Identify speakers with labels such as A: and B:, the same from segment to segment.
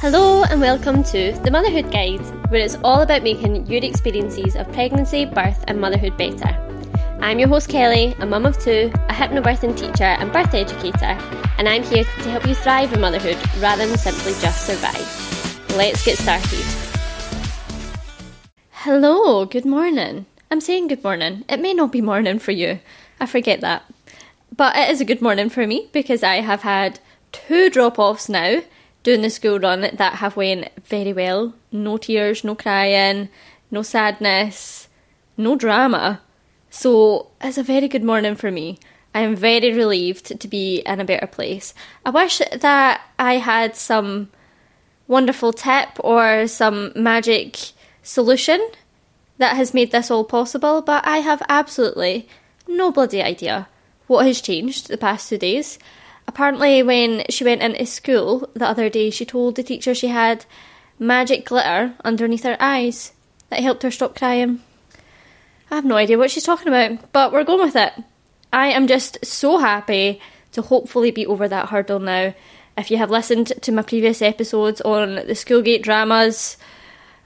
A: Hello and welcome to The Motherhood Guide, where it's all about making your experiences of pregnancy, birth, and motherhood better. I'm your host Kelly, a mum of two, a hypnobirthing teacher and birth educator, and I'm here to help you thrive in motherhood rather than simply just survive. Let's get started. Hello, good morning. I'm saying good morning. It may not be morning for you. I forget that. But it is a good morning for me because I have had two drop offs now doing the school run that have went very well. No tears, no crying, no sadness, no drama. So it's a very good morning for me. I am very relieved to be in a better place. I wish that I had some wonderful tip or some magic solution that has made this all possible, but I have absolutely no bloody idea what has changed the past two days. Apparently, when she went into school the other day, she told the teacher she had magic glitter underneath her eyes that helped her stop crying. I have no idea what she's talking about, but we're going with it. I am just so happy to hopefully be over that hurdle now. If you have listened to my previous episodes on the Schoolgate dramas,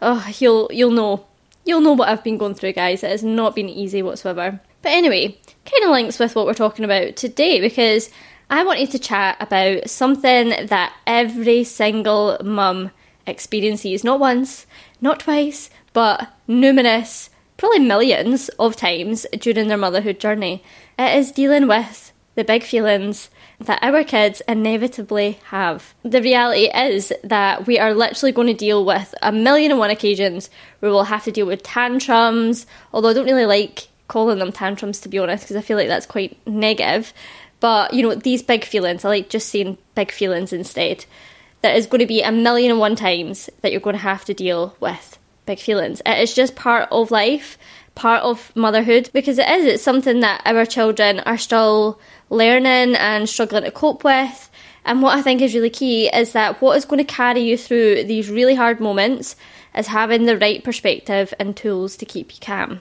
A: oh, you'll you'll know. You'll know what I've been going through, guys. It has not been easy whatsoever. But anyway, kind of links with what we're talking about today because I wanted to chat about something that every single mum experiences not once, not twice, but numerous, probably millions of times during their motherhood journey. It is dealing with the big feelings that our kids inevitably have. The reality is that we are literally going to deal with a million and one occasions where we'll have to deal with tantrums, although I don't really like calling them tantrums to be honest, because I feel like that's quite negative. But, you know, these big feelings, I like just saying big feelings instead. There is going to be a million and one times that you're going to have to deal with big feelings. It is just part of life, part of motherhood, because it is. It's something that our children are still learning and struggling to cope with. And what I think is really key is that what is going to carry you through these really hard moments is having the right perspective and tools to keep you calm.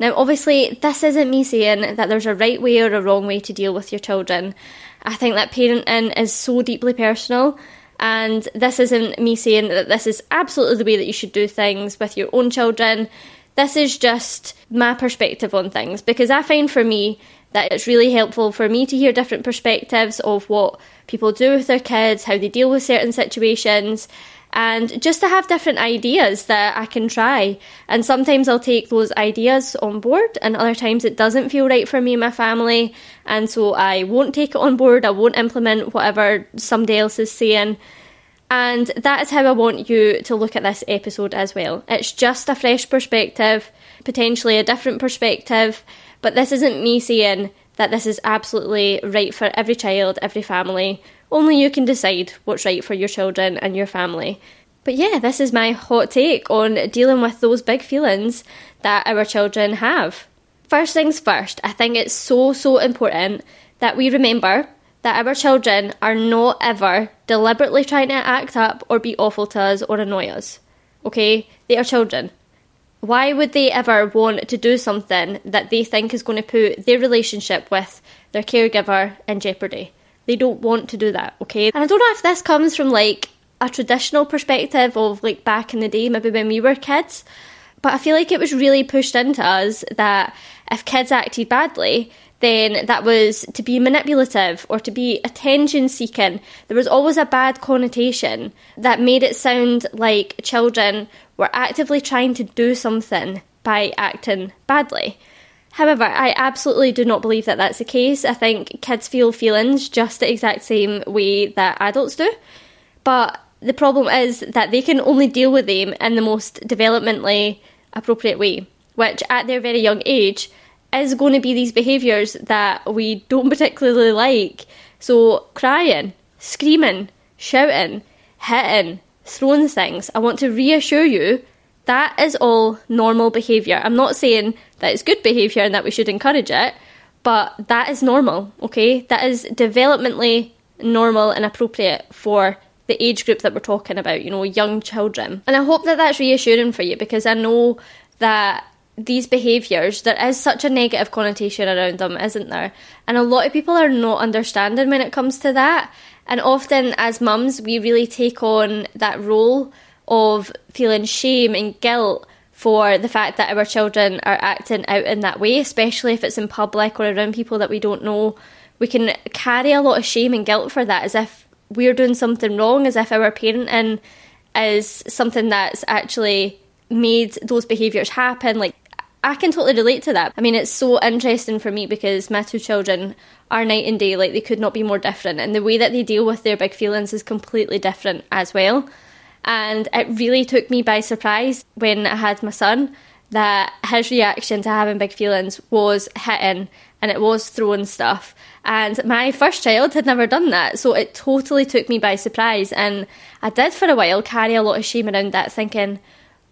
A: Now, obviously, this isn't me saying that there's a right way or a wrong way to deal with your children. I think that parenting is so deeply personal, and this isn't me saying that this is absolutely the way that you should do things with your own children. This is just my perspective on things because I find for me that it's really helpful for me to hear different perspectives of what people do with their kids, how they deal with certain situations, and just to have different ideas that I can try. And sometimes I'll take those ideas on board, and other times it doesn't feel right for me and my family, and so I won't take it on board, I won't implement whatever somebody else is saying. And that is how I want you to look at this episode as well. It's just a fresh perspective, potentially a different perspective, but this isn't me saying that this is absolutely right for every child, every family only you can decide what's right for your children and your family. But yeah, this is my hot take on dealing with those big feelings that our children have. First things first, I think it's so, so important that we remember that our children are not ever deliberately trying to act up or be awful to us or annoy us. Okay? They are children. Why would they ever want to do something that they think is going to put their relationship with their caregiver in jeopardy? They don't want to do that, okay? And I don't know if this comes from like a traditional perspective of like back in the day, maybe when we were kids, but I feel like it was really pushed into us that if kids acted badly, then that was to be manipulative or to be attention seeking. There was always a bad connotation that made it sound like children were actively trying to do something by acting badly. However, I absolutely do not believe that that's the case. I think kids feel feelings just the exact same way that adults do. But the problem is that they can only deal with them in the most developmentally appropriate way, which at their very young age is going to be these behaviours that we don't particularly like. So, crying, screaming, shouting, hitting, throwing things. I want to reassure you that is all normal behaviour. I'm not saying that it's good behaviour and that we should encourage it, but that is normal, okay? That is developmentally normal and appropriate for the age group that we're talking about, you know, young children. And I hope that that's reassuring for you because I know that these behaviours, there is such a negative connotation around them, isn't there? And a lot of people are not understanding when it comes to that. And often, as mums, we really take on that role of feeling shame and guilt for the fact that our children are acting out in that way, especially if it's in public or around people that we don't know. We can carry a lot of shame and guilt for that as if we're doing something wrong, as if our parenting is something that's actually made those behaviours happen. Like, I can totally relate to that. I mean, it's so interesting for me because my two children are night and day, like, they could not be more different. And the way that they deal with their big feelings is completely different as well. And it really took me by surprise when I had my son that his reaction to having big feelings was hitting and it was throwing stuff. And my first child had never done that, so it totally took me by surprise. And I did for a while carry a lot of shame around that, thinking,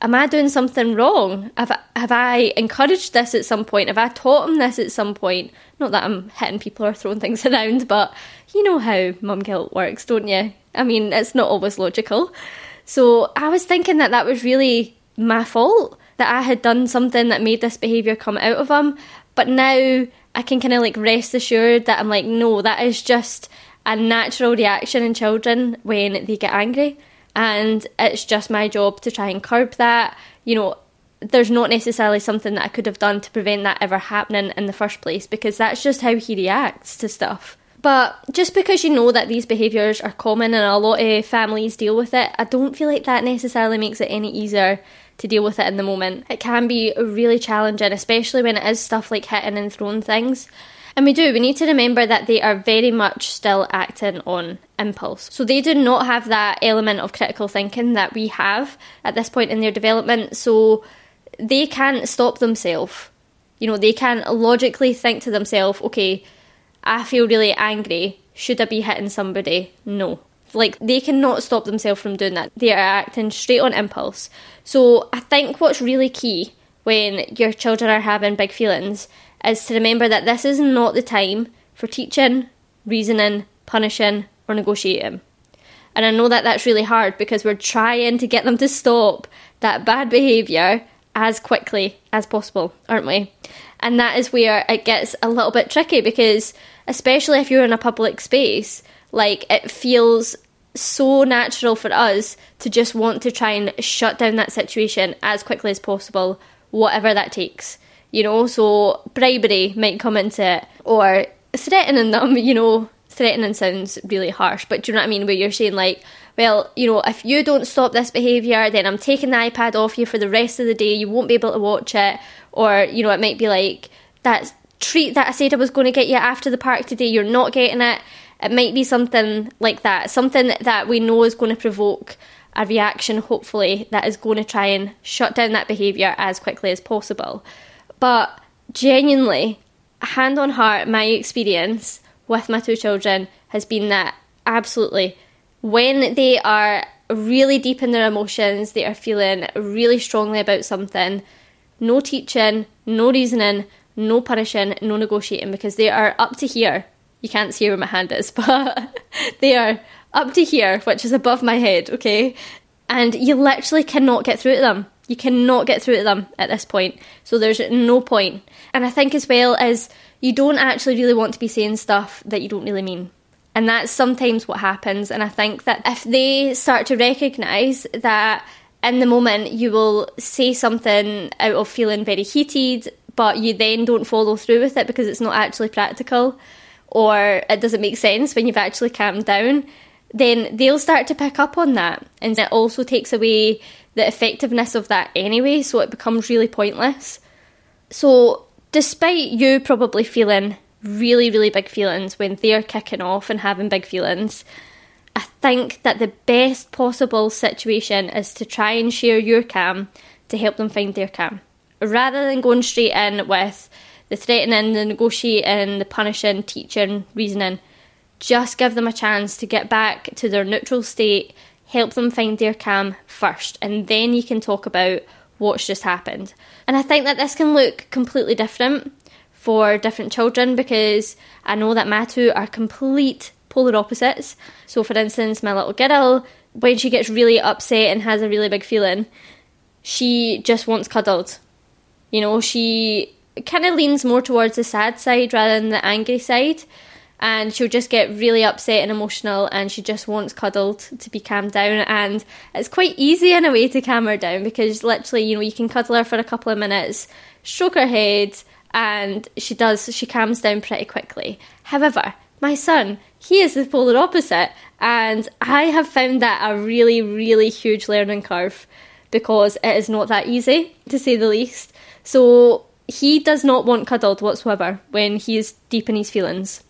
A: Am I doing something wrong? Have I, have I encouraged this at some point? Have I taught him this at some point? Not that I'm hitting people or throwing things around, but you know how mum guilt works, don't you? I mean, it's not always logical. So I was thinking that that was really my fault, that I had done something that made this behaviour come out of him. But now I can kind of like rest assured that I'm like, no, that is just a natural reaction in children when they get angry. And it's just my job to try and curb that. You know, there's not necessarily something that I could have done to prevent that ever happening in the first place because that's just how he reacts to stuff. But just because you know that these behaviours are common and a lot of families deal with it, I don't feel like that necessarily makes it any easier to deal with it in the moment. It can be really challenging, especially when it is stuff like hitting and throwing things. And we do, we need to remember that they are very much still acting on impulse. So they do not have that element of critical thinking that we have at this point in their development. So they can't stop themselves. You know, they can't logically think to themselves, okay, I feel really angry. Should I be hitting somebody? No. Like, they cannot stop themselves from doing that. They are acting straight on impulse. So, I think what's really key when your children are having big feelings is to remember that this is not the time for teaching, reasoning, punishing, or negotiating. And I know that that's really hard because we're trying to get them to stop that bad behaviour as quickly as possible, aren't we? And that is where it gets a little bit tricky because especially if you're in a public space, like it feels so natural for us to just want to try and shut down that situation as quickly as possible, whatever that takes. You know, so bribery might come into it, or threatening them, you know, threatening sounds really harsh, but do you know what I mean? Where you're saying, like, well, you know, if you don't stop this behaviour, then I'm taking the iPad off you for the rest of the day, you won't be able to watch it. Or, you know, it might be like, that treat that I said I was going to get you after the park today, you're not getting it. It might be something like that, something that we know is going to provoke a reaction, hopefully, that is going to try and shut down that behaviour as quickly as possible. But genuinely, hand on heart, my experience with my two children has been that absolutely when they are really deep in their emotions, they are feeling really strongly about something, no teaching, no reasoning, no punishing, no negotiating because they are up to here. You can't see where my hand is, but they are up to here, which is above my head, okay? And you literally cannot get through to them. You cannot get through to them at this point. So there's no point. And I think as well as you don't actually really want to be saying stuff that you don't really mean. And that's sometimes what happens. And I think that if they start to recognise that in the moment you will say something out of feeling very heated but you then don't follow through with it because it's not actually practical or it doesn't make sense when you've actually calmed down, then they'll start to pick up on that. And it also takes away the effectiveness of that anyway, so it becomes really pointless. So, despite you probably feeling really, really big feelings when they're kicking off and having big feelings, I think that the best possible situation is to try and share your calm to help them find their calm rather than going straight in with the threatening, the negotiating, the punishing, teaching, reasoning, just give them a chance to get back to their neutral state, help them find their calm first, and then you can talk about what's just happened. And I think that this can look completely different for different children because I know that my two are complete polar opposites. So, for instance, my little girl, when she gets really upset and has a really big feeling, she just wants cuddled. You know, she kind of leans more towards the sad side rather than the angry side. and she'll just get really upset and emotional and she just wants cuddled to be calmed down and it's quite easy in a way to calm her down because literally you know you can cuddle her for a couple of minutes stroke her head and she does she calms down pretty quickly however my son he is the polar opposite and i have found that a really really huge learning curve because it is not that easy to say the least so he does not want cuddled whatsoever when he is deep in his feelings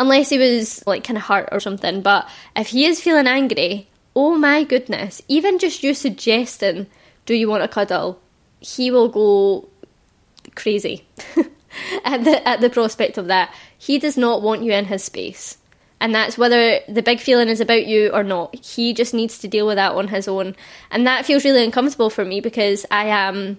A: unless he was like kind of hurt or something. But if he is feeling angry, oh my goodness, even just you suggesting, do you want a cuddle? He will go crazy at the at the prospect of that. He does not want you in his space. And that's whether the big feeling is about you or not. He just needs to deal with that on his own. And that feels really uncomfortable for me because I am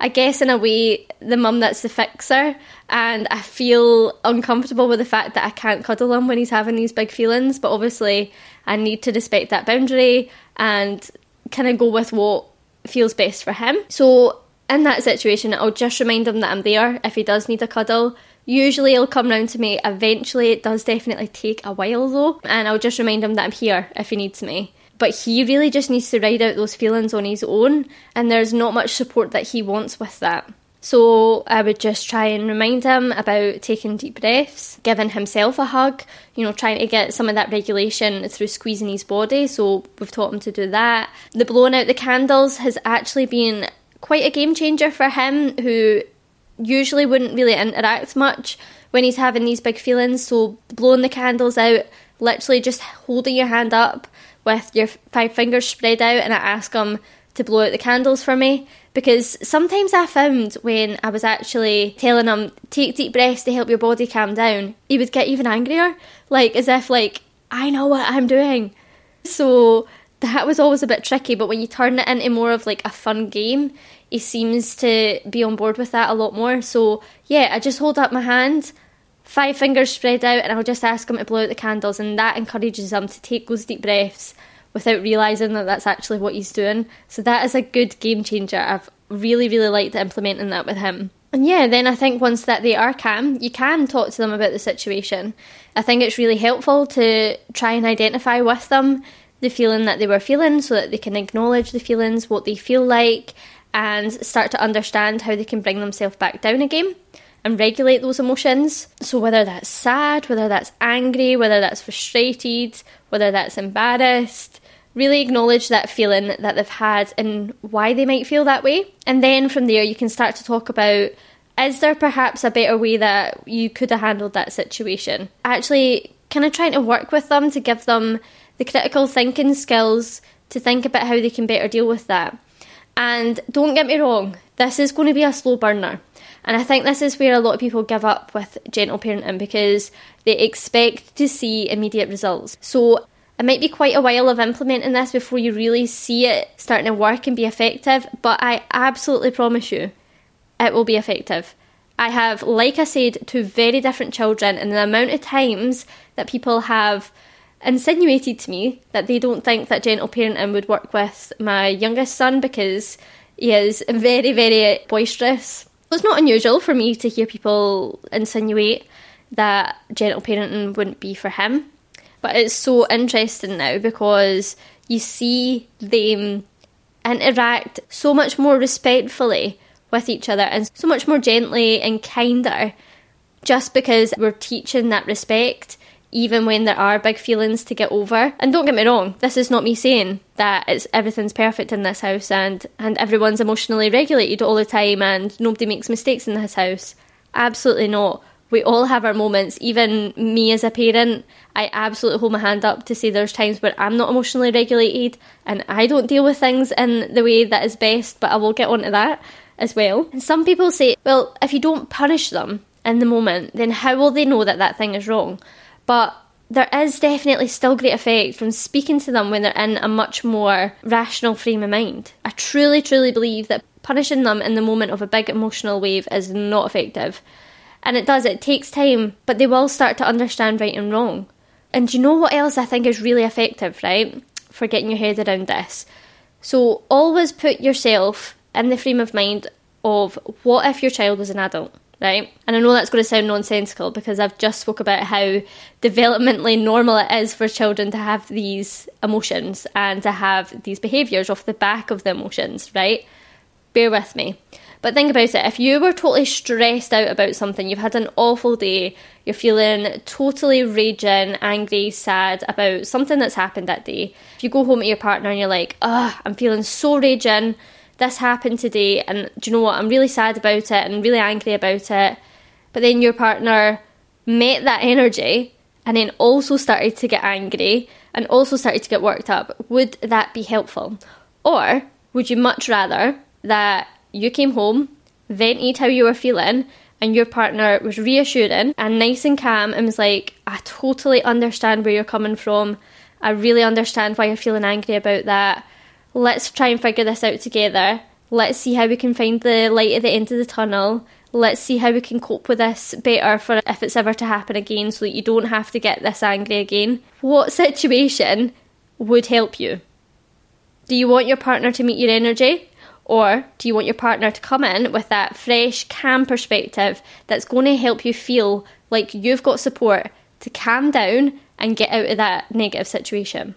A: I guess in a way, the mum that's the fixer, and I feel uncomfortable with the fact that I can't cuddle him when he's having these big feelings. But obviously, I need to respect that boundary and kind of go with what feels best for him. So, in that situation, I'll just remind him that I'm there if he does need a cuddle. Usually, he'll come round to me. Eventually, it does definitely take a while though, and I'll just remind him that I'm here if he needs me but he really just needs to ride out those feelings on his own, and there's not much support that he wants with that. So I would just try and remind him about taking deep breaths, giving himself a hug, you know, trying to get some of that regulation through squeezing his body. So we've taught him to do that. The blowing out the candles has actually been quite a game changer for him, who usually wouldn't really interact much when he's having these big feelings. So blowing the candles out, literally just holding your hand up with your five fingers spread out and I ask him to blow out the candles for me because sometimes I found when I was actually telling him take deep breaths to help your body calm down, he would get even angrier, like as if like I know what I'm doing. So that was always a bit tricky, but when you turn it into more of like a fun game, he seems to be on board with that a lot more. So yeah, I just hold up my hand, five fingers spread out, and I'll just ask him to blow out the candles, and that encourages him to take those deep breaths without realizing that that's actually what he's doing. So that is a good game changer. I've really, really liked implementing that with him. And yeah, then I think once that they are calm, you can talk to them about the situation. I think it's really helpful to try and identify with them the feeling that they were feeling so that they can acknowledge the feelings, what they feel like, and start to understand how they can bring themselves back down again and regulate those emotions. So, whether that's sad, whether that's angry, whether that's frustrated, whether that's embarrassed, really acknowledge that feeling that they've had and why they might feel that way. And then from there, you can start to talk about is there perhaps a better way that you could have handled that situation? Actually, kind of trying to work with them to give them the critical thinking skills to think about how they can better deal with that. And don't get me wrong, this is going to be a slow burner. And I think this is where a lot of people give up with gentle parenting because they expect to see immediate results. So it might be quite a while of implementing this before you really see it starting to work and be effective, but I absolutely promise you it will be effective. I have, like I said, two very different children, and the amount of times that people have insinuated to me that they don't think that gentle parenting would work with my youngest son because he is very, very boisterous it's not unusual for me to hear people insinuate that gentle parenting wouldn't be for him. But it's so interesting now because you see them interact so much more respectfully with each other and so much more gently and kinder just because we're teaching that respect even when there are big feelings to get over. And don't get me wrong, this is not me saying that it's everything's perfect in this house and and everyone's emotionally regulated all the time and nobody makes mistakes in this house. Absolutely not. We all have our moments. Even me as a parent, I absolutely hold my hand up to say there's times where I'm not emotionally regulated and I don't deal with things in the way that is best, but I will get onto that as well. And some people say, well, if you don't punish them in the moment, then how will they know that that thing is wrong? But there is definitely still great effect from speaking to them when they're in a much more rational frame of mind. I truly, truly believe that punishing them in the moment of a big emotional wave is not effective. And it does, it takes time, but they will start to understand right and wrong. And you know what else I think is really effective, right? For getting your head around this. So always put yourself in the frame of mind of what if your child was an adult? Right? And I know that's going to sound nonsensical because I've just spoke about how developmentally normal it is for children to have these emotions and to have these behaviours off the back of the emotions, right? Bear with me. But think about it if you were totally stressed out about something, you've had an awful day, you're feeling totally raging, angry, sad about something that's happened that day. If you go home to your partner and you're like, ah, I'm feeling so raging, this happened today, and do you know what? I'm really sad about it and really angry about it. But then your partner met that energy and then also started to get angry and also started to get worked up. Would that be helpful? Or would you much rather that you came home, vented how you were feeling, and your partner was reassuring and nice and calm and was like, I totally understand where you're coming from. I really understand why you're feeling angry about that. Let's try and figure this out together. Let's see how we can find the light at the end of the tunnel. Let's see how we can cope with this better for if it's ever to happen again so that you don't have to get this angry again. What situation would help you? Do you want your partner to meet your energy? Or do you want your partner to come in with that fresh, calm perspective that's going to help you feel like you've got support to calm down and get out of that negative situation?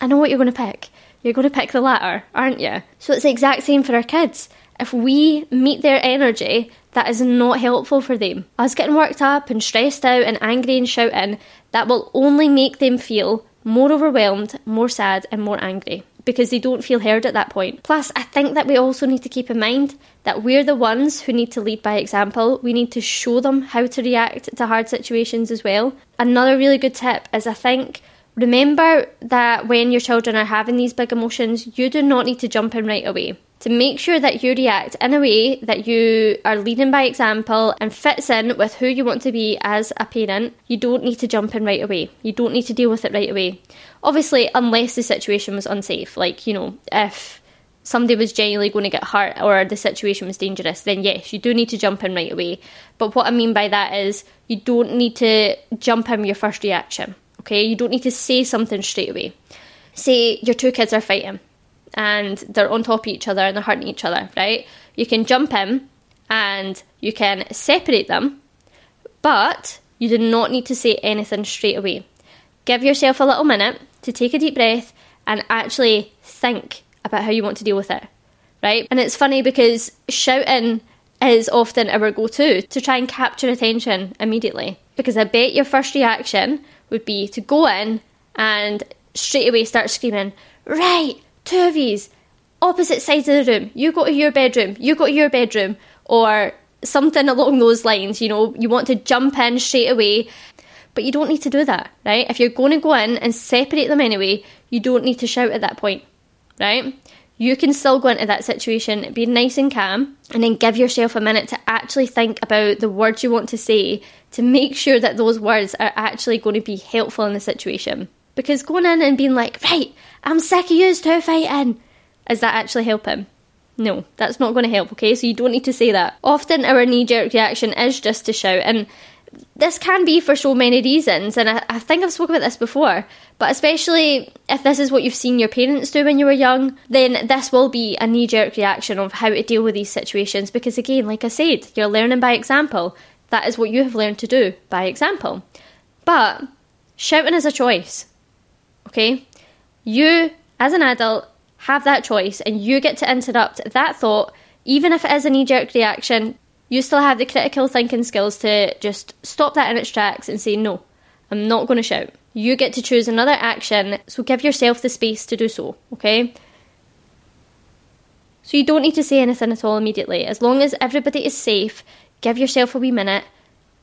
A: I know what you're going to pick. You're going to pick the latter, aren't you? So it's the exact same for our kids. If we meet their energy, that is not helpful for them. Us getting worked up and stressed out and angry and shouting, that will only make them feel more overwhelmed, more sad, and more angry because they don't feel heard at that point. Plus, I think that we also need to keep in mind that we're the ones who need to lead by example. We need to show them how to react to hard situations as well. Another really good tip is I think remember that when your children are having these big emotions, you do not need to jump in right away to make sure that you react in a way that you are leading by example and fits in with who you want to be as a parent, you don't need to jump in right away. You don't need to deal with it right away. Obviously, unless the situation was unsafe, like, you know, if somebody was genuinely going to get hurt or the situation was dangerous, then yes, you do need to jump in right away. But what I mean by that is you don't need to jump in your first reaction, okay? You don't need to say something straight away. Say your two kids are fighting and they're on top of each other and they're hurting each other, right? You can jump in and you can separate them, but you do not need to say anything straight away. Give yourself a little minute to take a deep breath and actually think about how you want to deal with it, right? And it's funny because shouting is often our go to to try and capture attention immediately. Because I bet your first reaction would be to go in and straight away start screaming, Right, two of yous, opposite sides of the room. You go to your bedroom, you go to your bedroom, or something along those lines. You know, you want to jump in straight away, but you don't need to do that, right? If you're going to go in and separate them anyway, you don't need to shout at that point, right? You can still go into that situation, be nice and calm, and then give yourself a minute to actually think about the words you want to say to make sure that those words are actually going to be helpful in the situation. Because going in and being like, right, I'm sick of you two fighting, is that actually helping? No, that's not going to help, okay? So you don't need to say that. Often our knee jerk reaction is just to shout, and this can be for so many reasons, and I, I, think I've spoken about this before, but especially if this is what you've seen your parents do when you were young, then this will be a knee jerk reaction of how to deal with these situations because, again, like I said, you're learning by example. That is what you have learned to do by example. But shouting is a choice. Okay? You, as an adult, have that choice and you get to interrupt that thought, even if it is a knee jerk reaction. You still have the critical thinking skills to just stop that in its tracks and say, no, I'm not going to shout. You get to choose another action, so give yourself the space to do so, okay? So you don't need to say anything at all immediately. As long as everybody is safe, give yourself a wee minute,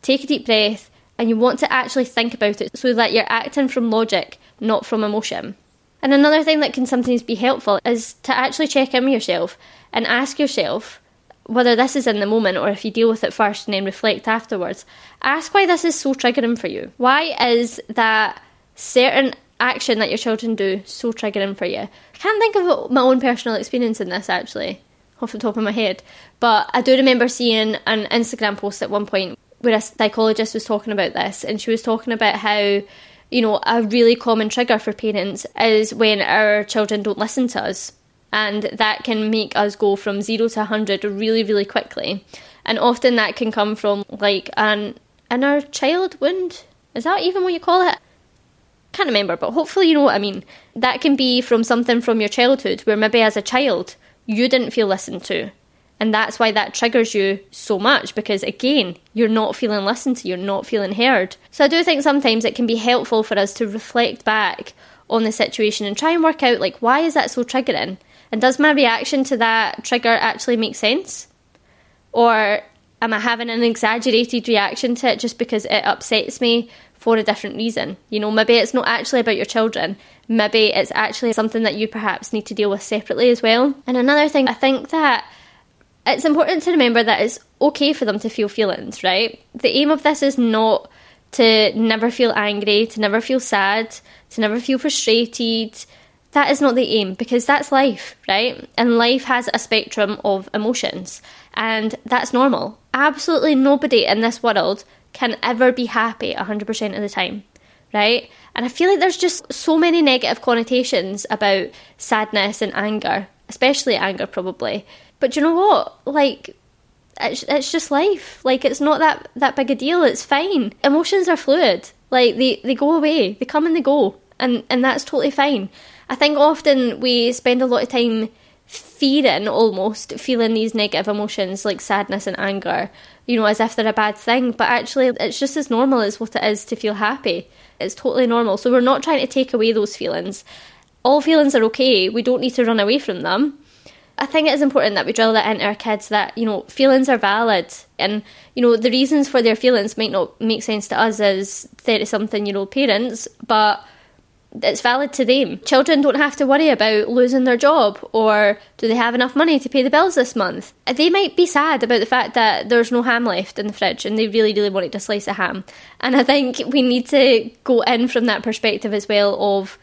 A: take a deep breath, and you want to actually think about it so that you're acting from logic not from emotion. And another thing that can sometimes be helpful is to actually check in with yourself and ask yourself whether this is in the moment or if you deal with it first and then reflect afterwards. Ask why this is so triggering for you. Why is that certain action that your children do so triggering for you? I can't think of my own personal experience in this actually, off the top of my head, but I do remember seeing an Instagram post at one point where a psychologist was talking about this and she was talking about how you know, a really common trigger for parents is when our children don't listen to us. And that can make us go from zero to 100 really, really quickly. And often that can come from like an inner child wound. Is that even what you call it? Can't remember, but hopefully you know what I mean. That can be from something from your childhood where maybe as a child you didn't feel listened to. And that's why that triggers you so much because, again, you're not feeling listened to, you're not feeling heard. So, I do think sometimes it can be helpful for us to reflect back on the situation and try and work out, like, why is that so triggering? And does my reaction to that trigger actually make sense? Or am I having an exaggerated reaction to it just because it upsets me for a different reason? You know, maybe it's not actually about your children, maybe it's actually something that you perhaps need to deal with separately as well. And another thing, I think that it's important to remember that it's okay for them to feel feelings, right? The aim of this is not to never feel angry, to never feel sad, to never feel frustrated. That is not the aim because that's life, right? And life has a spectrum of emotions, and that's normal. Absolutely nobody in this world can ever be happy 100% of the time, right? And I feel like there's just so many negative connotations about sadness and anger, especially anger, probably. But you know what? Like, it's, it's just life. Like, it's not that, that big a deal. It's fine. Emotions are fluid. Like, they, they go away, they come and they go. And, and that's totally fine. I think often we spend a lot of time fearing almost feeling these negative emotions like sadness and anger, you know, as if they're a bad thing. But actually, it's just as normal as what it is to feel happy. It's totally normal. So we're not trying to take away those feelings. All feelings are okay. We don't need to run away from them. I think it is important that we drill that into our kids that, you know, feelings are valid and, you know, the reasons for their feelings might not make sense to us as 30 something year old parents, but it's valid to them. Children don't have to worry about losing their job or do they have enough money to pay the bills this month. They might be sad about the fact that there's no ham left in the fridge and they really, really wanted a slice of ham. And I think we need to go in from that perspective as well of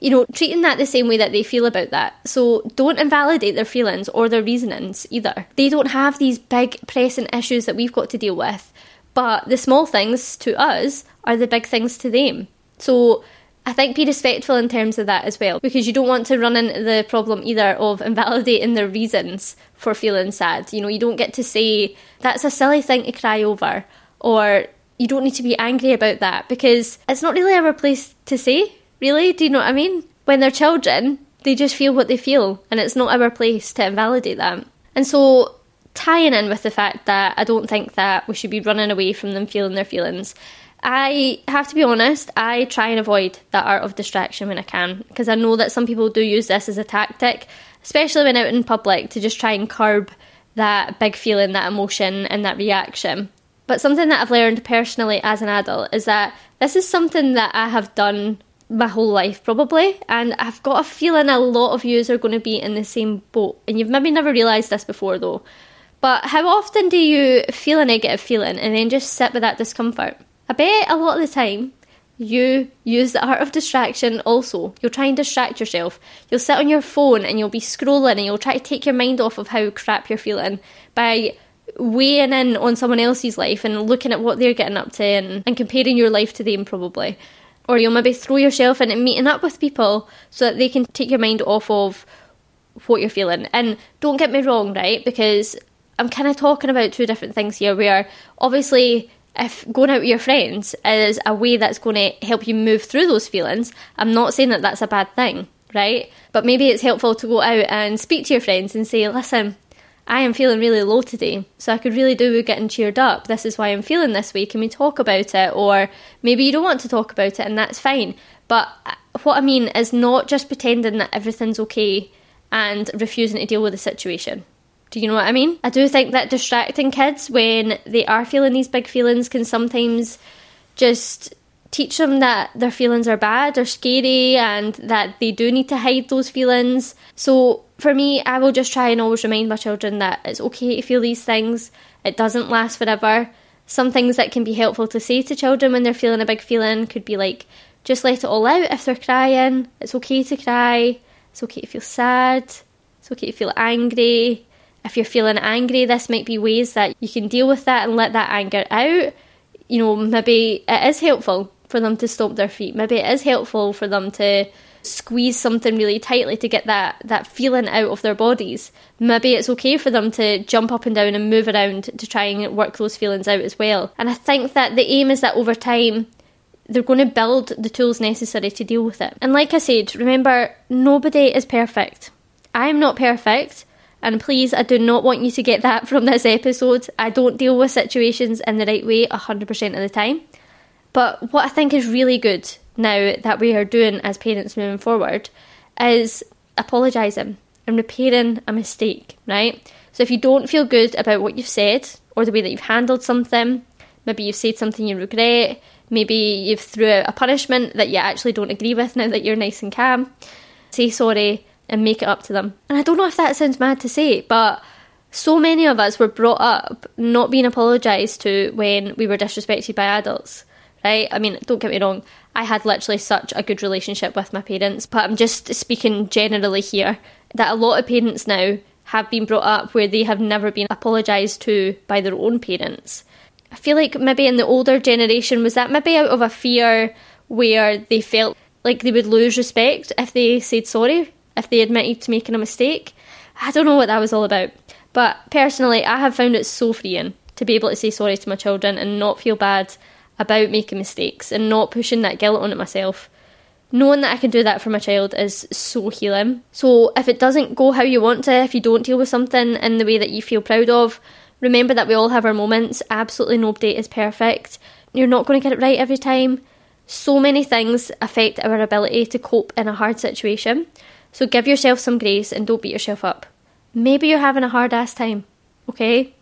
A: you know, treating that the same way that they feel about that. So don't invalidate their feelings or their reasonings either. They don't have these big pressing issues that we've got to deal with, but the small things to us are the big things to them. So I think be respectful in terms of that as well, because you don't want to run into the problem either of invalidating their reasons for feeling sad. You know, you don't get to say that's a silly thing to cry over, or you don't need to be angry about that because it's not really our place to say Really? Do you know what I mean? When they're children, they just feel what they feel, and it's not our place to invalidate them. And so, tying in with the fact that I don't think that we should be running away from them feeling their feelings, I have to be honest, I try and avoid that art of distraction when I can, because I know that some people do use this as a tactic, especially when out in public, to just try and curb that big feeling, that emotion, and that reaction. But something that I've learned personally as an adult is that this is something that I have done my whole life probably and I've got a feeling a lot of yous are going to be in the same boat and you've maybe never realised this before though but how often do you feel a negative feeling and then just sit with that discomfort I bet a lot of the time you use the art of distraction also. You'll try and distract yourself. You'll sit on your phone and you'll be scrolling and you'll try to take your mind off of how crap you're feeling by weighing in on someone else's life and looking at what they're getting up to and, and comparing your life to them probably or you'll maybe throw yourself into meeting up with people so that they can take your mind off of what you're feeling. And don't get me wrong, right? Because I'm kind of talking about two different things here where obviously if going out with your friends is a way that's going to help you move through those feelings, I'm not saying that that's a bad thing, right? But maybe it's helpful to go out and speak to your friends and say, listen, I am feeling really low today, so I could really do with getting cheered up. This is why I'm feeling this way. Can we talk about it? Or maybe you don't want to talk about it, and that's fine. But uh, what I mean is not just pretending that everything's okay and refusing to deal with the situation. Do you know what I mean? I do think that distracting kids when they are feeling these big feelings can sometimes just teach them that their feelings are bad or scary and that they do need to hide those feelings. So for me, I will just try and always remind my children that it's okay to feel these things, it doesn't last forever. Some things that can be helpful to say to children when they're feeling a big feeling could be like, just let it all out if they're crying. It's okay to cry. It's okay to feel sad. It's okay to feel angry. If you're feeling angry, this might be ways that you can deal with that and let that anger out. You know, maybe it is helpful for them to stomp their feet. Maybe it is helpful for them to squeeze something really tightly to get that, that feeling out of their bodies. Maybe it's okay for them to jump up and down and move around to try and work those feelings out as well. And I think that the aim is that over time, they're going to build the tools necessary to deal with it. And like I said, remember, nobody is perfect. I'm not perfect. And please, I do not want you to get that from this episode. I don't deal with situations in the right way 100% of the time. But what I think is really good now that we are doing as parents moving forward is apologising and repairing a mistake, right? So if you don't feel good about what you've said or the way that you've handled something, maybe you've said something you regret, maybe you've threw out a punishment that you actually don't agree with now that you're nice and calm, say sorry and make it up to them. And I don't know if that sounds mad to say, but so many of us were brought up not being apologised to when we were disrespected by adults right? I mean, don't get me wrong, I had literally such a good relationship with my parents, but I'm just speaking generally here that a lot of parents now have been brought up where they have never been apologised to by their own parents. I feel like maybe in the older generation, was that maybe out of a fear where they felt like they would lose respect if they said sorry, if they admitted to making a mistake? I don't know what that was all about. But personally, I have found it so freeing to be able to say sorry to my children and not feel bad about making mistakes and not pushing that guilt on it myself. Knowing that I can do that for my child is so healing. So if it doesn't go how you want to, if you don't deal with something in the way that you feel proud of, remember that we all have our moments. Absolutely nobody is perfect. You're not going to get it right every time. So many things affect our ability to cope in a hard situation. So give yourself some grace and don't beat yourself up. Maybe you're having a hard ass time, okay?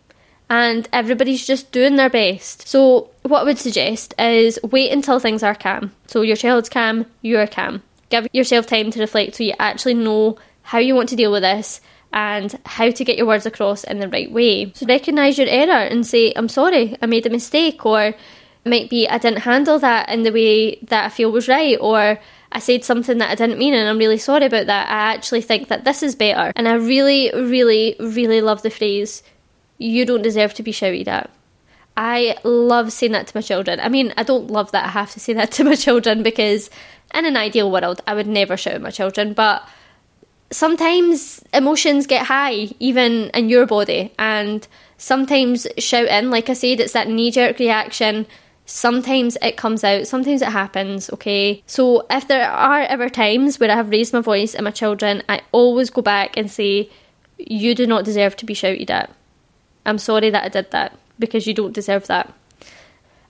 A: and everybody's just doing their best. So, what I would suggest is wait until things are calm. So, your child's calm, you're calm. Give yourself time to reflect so you actually know how you want to deal with this and how to get your words across in the right way. So, recognize your error and say, I'm sorry, I made a mistake, or it might be I didn't handle that in the way that I feel was right, or I said something that I didn't mean and I'm really sorry about that. I actually think that this is better. And I really, really, really love the phrase you don't deserve to be shouted at. I love saying that to my children. I mean, I don't love that I have to say that to my children because in an ideal world, I would never shout at my children, but sometimes emotions get high, even in your body, and sometimes shouting, like I said, it's that knee jerk reaction. Sometimes it comes out, sometimes it happens, okay? So if there are ever times where I have raised my voice at my children, I always go back and say, You do not deserve to be shouted at. I'm sorry that I did that because you don't deserve that.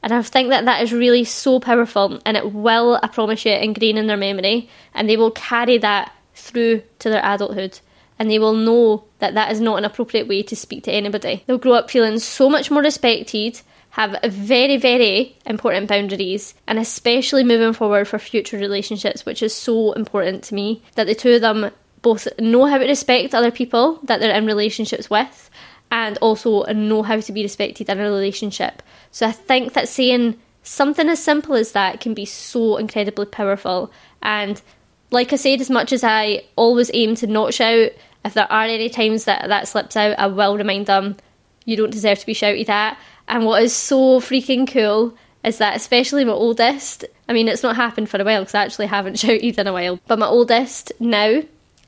A: And I think that that is really so powerful and it will, I promise you, ingrain in their memory and they will carry that through to their adulthood and they will know that that is not an appropriate way to speak to anybody. They'll grow up feeling so much more respected, have very, very important boundaries, and especially moving forward for future relationships, which is so important to me, that the two of them both know how to respect other people that they're in relationships with and also know how to be respected in a relationship. So I think that saying something as simple as that can be so incredibly powerful. And like I said, as much as I always aim to not shout, if there are any times that that slips out, I will remind them you don't deserve to be shouted at. And what is so freaking cool is that, especially my oldest, I mean, it's not happened for a while because I actually haven't shouted in a while, but my oldest now,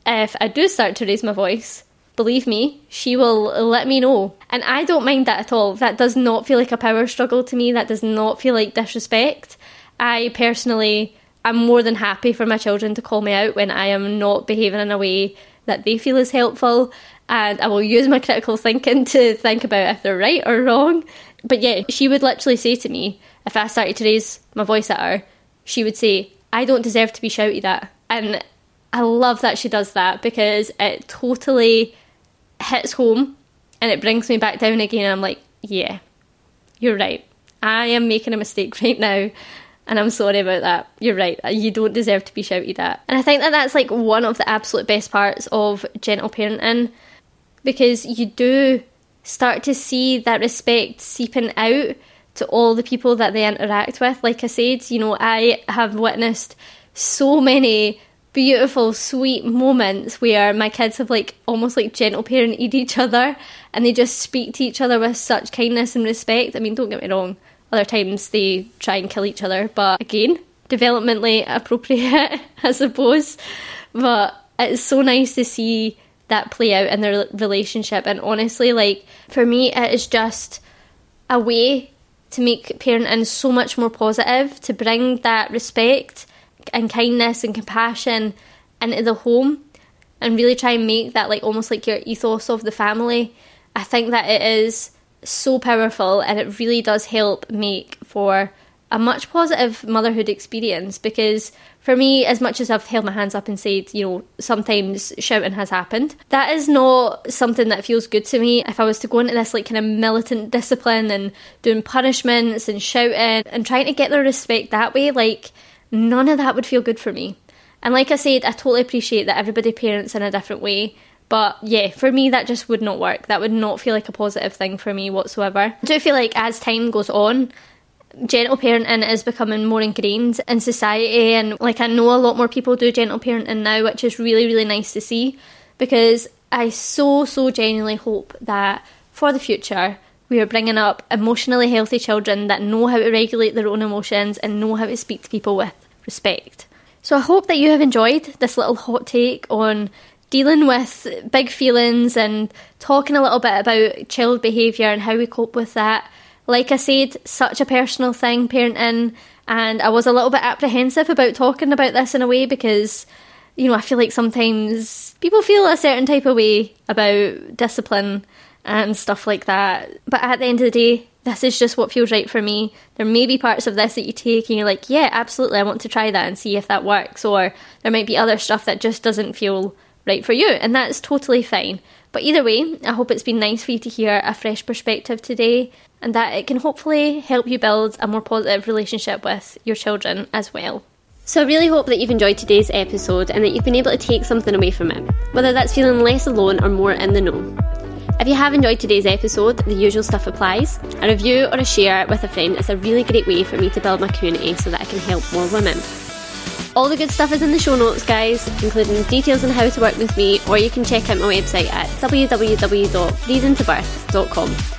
A: if I do start to raise my voice, believe me, she will let me know. And I don't mind that at all. That does not feel like a power struggle to me. That does not feel like disrespect. I personally am more than happy for my children to call me out when I am not behaving in a way that they feel is helpful. And I will use my critical thinking to think about if they're right or wrong. But yeah, she would literally say to me, if I started to raise my voice at her, she would say, I don't deserve to be shouted at. And I love that she does that because it totally hits home and it brings me back down again. And I'm like, yeah, you're right. I am making a mistake right now. And I'm sorry about that. You're right. You don't deserve to be shouted at. And I think that that's like one of the absolute best parts of gentle parenting because you do start to see that respect seeping out to all the people that they interact with. Like I said, you know, I have witnessed so many beautiful, sweet moments where my kids have like almost like gentle parented each other and they just speak to each other with such kindness and respect. I mean, don't get me wrong, other times they try and kill each other, but again, developmentally appropriate, I suppose. But it's so nice to see that play out in their relationship. And honestly, like for me, it is just a way to make parenting so much more positive, to bring that respect and kindness and compassion into the home and really try and make that like almost like your ethos of the family. I think that it is so powerful and it really does help make for a much positive motherhood experience because for me, as much as I've held my hands up and said, you know, sometimes shouting has happened, that is not something that feels good to me. If I was to go into this like kind of militant discipline and doing punishments and shouting and trying to get their respect that way, like none of that would feel good for me. And like I said, I totally appreciate that everybody parents in a different way. But yeah, for me, that just would not work. That would not feel like a positive thing for me whatsoever. I do feel like as time goes on, gentle parenting is becoming more ingrained in society. And like I know a lot more people do gentle parenting now, which is really, really nice to see because I so, so genuinely hope that for the future, we are bringing up emotionally healthy children that know how to regulate their own emotions and know how to speak to people with respect. So I hope that you have enjoyed this little hot take on dealing with big feelings and talking a little bit about child behaviour and how we cope with that. Like I said, such a personal thing, parenting, and I was a little bit apprehensive about talking about this in a way because, you know, I feel like sometimes people feel a certain type of way about discipline and stuff like that. But at the end of the day, this is just what feels right for me. There may be parts of this that you take and you're like, yeah, absolutely, I want to try that and see if that works. Or there might be other stuff that just doesn't feel right for you, and that's totally fine. But either way, I hope it's been nice for you to hear a fresh perspective today and that it can hopefully help you build a more positive relationship with your children as well. So, I really hope that you've enjoyed today's episode and that you've been able to take something away from it, whether that's feeling less alone or more in the know. If you have enjoyed today's episode, the usual stuff applies. A review or a share with a friend is a really great way for me to build my community so that I can help more women. All the good stuff is in the show notes, guys, including details on how to work with me, or you can check out my website at www.reasontobirth.com.